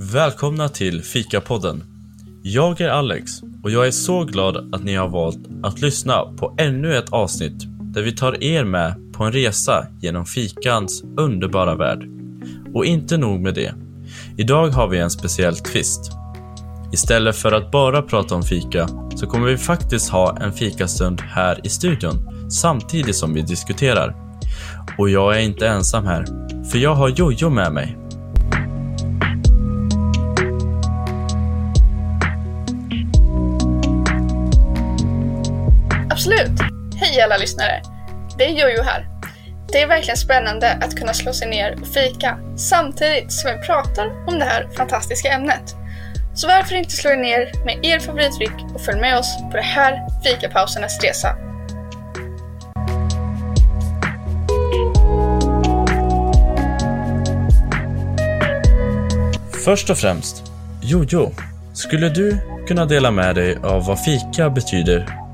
Välkomna till Fikapodden. Jag är Alex och jag är så glad att ni har valt att lyssna på ännu ett avsnitt där vi tar er med på en resa genom fikans underbara värld. Och inte nog med det. Idag har vi en speciell twist. Istället för att bara prata om fika så kommer vi faktiskt ha en fikastund här i studion samtidigt som vi diskuterar. Och jag är inte ensam här, för jag har Jojo med mig. Absolut! Hej alla lyssnare! Det är Jojo här. Det är verkligen spännande att kunna slå sig ner och fika samtidigt som vi pratar om det här fantastiska ämnet. Så varför inte slå er ner med er favoritdryck och följ med oss på det här fikapausernas resa. Först och främst, Jojo, skulle du kunna dela med dig av vad fika betyder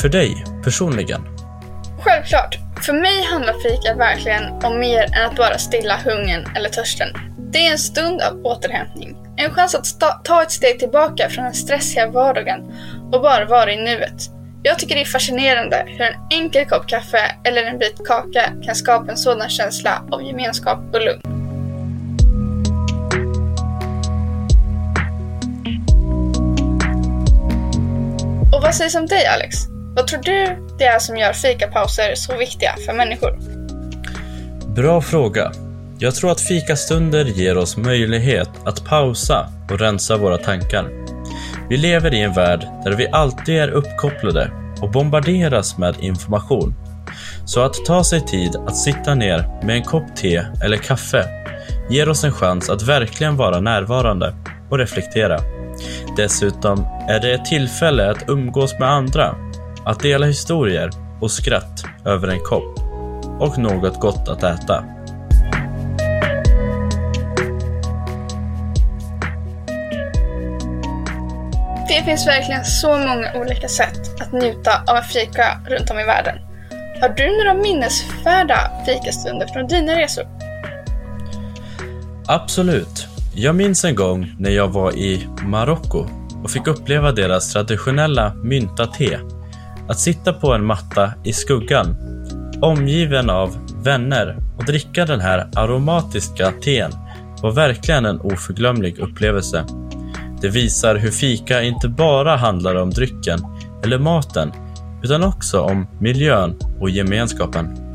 för dig personligen? Självklart! För mig handlar fika verkligen om mer än att bara stilla hungern eller törsten. Det är en stund av återhämtning. En chans att ta ett steg tillbaka från den stressiga vardagen och bara vara i nuet. Jag tycker det är fascinerande hur en enkel kopp kaffe eller en bit kaka kan skapa en sådan känsla av gemenskap och lugn. Och vad sägs om dig Alex? Vad tror du det är som gör fikapauser så viktiga för människor? Bra fråga. Jag tror att fikastunder ger oss möjlighet att pausa och rensa våra tankar. Vi lever i en värld där vi alltid är uppkopplade och bombarderas med information. Så att ta sig tid att sitta ner med en kopp te eller kaffe ger oss en chans att verkligen vara närvarande och reflektera. Dessutom är det ett tillfälle att umgås med andra, att dela historier och skratt över en kopp och något gott att äta. Det finns verkligen så många olika sätt att njuta av fika runt om i världen. Har du några minnesvärda fikastunder från dina resor? Absolut. Jag minns en gång när jag var i Marocko och fick uppleva deras traditionella mynta te. Att sitta på en matta i skuggan, omgiven av vänner och dricka den här aromatiska teen var verkligen en oförglömlig upplevelse. Det visar hur fika inte bara handlar om drycken eller maten, utan också om miljön och gemenskapen.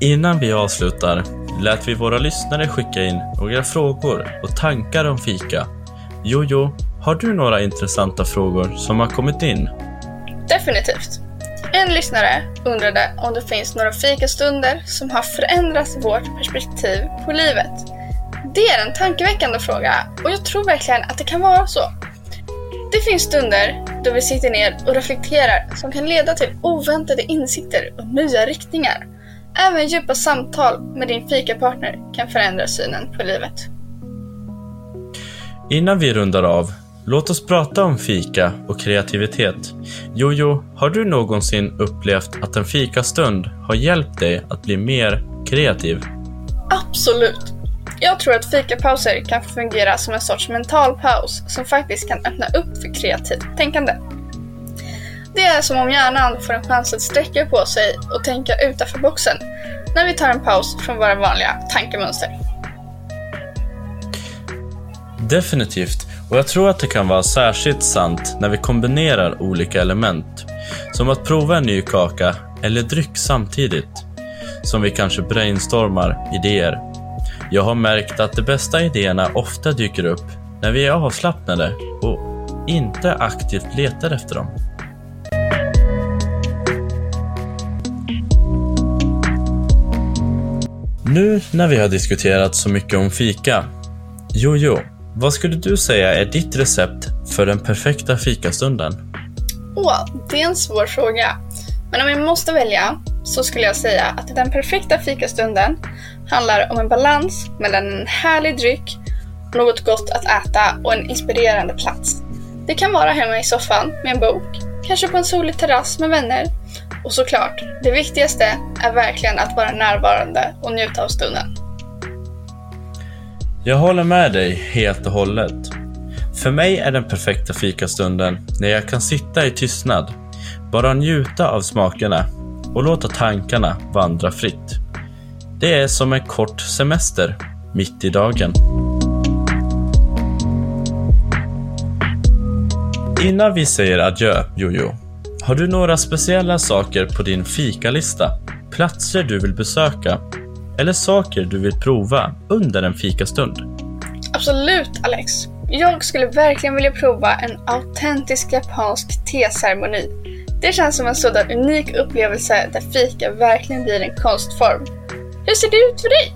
Innan vi avslutar lät vi våra lyssnare skicka in några frågor och tankar om fika. Jojo, har du några intressanta frågor som har kommit in? Definitivt. En lyssnare undrade om det finns några fikastunder som har förändrat vårt perspektiv på livet. Det är en tankeväckande fråga och jag tror verkligen att det kan vara så. Det finns stunder då vi sitter ner och reflekterar som kan leda till oväntade insikter och nya riktningar. Även djupa samtal med din fikapartner kan förändra synen på livet. Innan vi rundar av, låt oss prata om fika och kreativitet. Jojo, har du någonsin upplevt att en fikastund har hjälpt dig att bli mer kreativ? Absolut! Jag tror att fikapauser kan fungera som en sorts mental paus som faktiskt kan öppna upp för kreativt tänkande. Det är som om hjärnan får en chans att sträcka på sig och tänka utanför boxen när vi tar en paus från våra vanliga tankemönster. Definitivt, och jag tror att det kan vara särskilt sant när vi kombinerar olika element. Som att prova en ny kaka eller dryck samtidigt. Som vi kanske brainstormar idéer. Jag har märkt att de bästa idéerna ofta dyker upp när vi är avslappnade och inte aktivt letar efter dem. Nu när vi har diskuterat så mycket om fika. Jojo, vad skulle du säga är ditt recept för den perfekta fikastunden? Åh, det är en svår fråga. Men om jag måste välja så skulle jag säga att den perfekta fikastunden handlar om en balans mellan en härlig dryck, något gott att äta och en inspirerande plats. Det kan vara hemma i soffan med en bok, kanske på en solig terrass med vänner, Och såklart, det viktigaste är verkligen att vara närvarande och njuta av stunden. Jag håller med dig helt och hållet. För mig är den perfekta fikastunden när jag kan sitta i tystnad, bara njuta av smakerna och låta tankarna vandra fritt. Det är som en kort semester, mitt i dagen. Innan vi säger adjö, Jojo, har du några speciella saker på din fikalista? Platser du vill besöka? Eller saker du vill prova under en fikastund? Absolut, Alex. Jag skulle verkligen vilja prova en autentisk japansk teceremoni. Det känns som en sådan unik upplevelse där fika verkligen blir en konstform. Hur ser det ut för dig?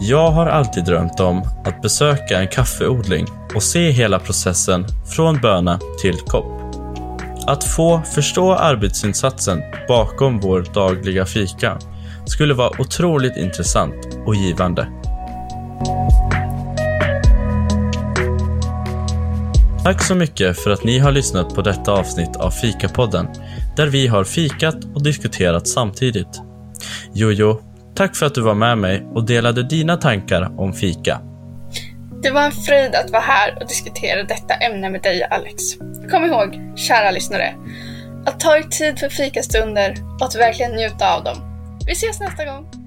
Jag har alltid drömt om att besöka en kaffeodling och se hela processen från böna till kopp. Att få förstå arbetsinsatsen bakom vår dagliga fika skulle vara otroligt intressant och givande. Tack så mycket för att ni har lyssnat på detta avsnitt av Fikapodden, där vi har fikat och diskuterat samtidigt. Jojo, tack för att du var med mig och delade dina tankar om fika. Det var en fröjd att vara här och diskutera detta ämne med dig, Alex. Kom ihåg, kära lyssnare, att ta er tid för fikastunder och att verkligen njuta av dem. Vi ses nästa gång!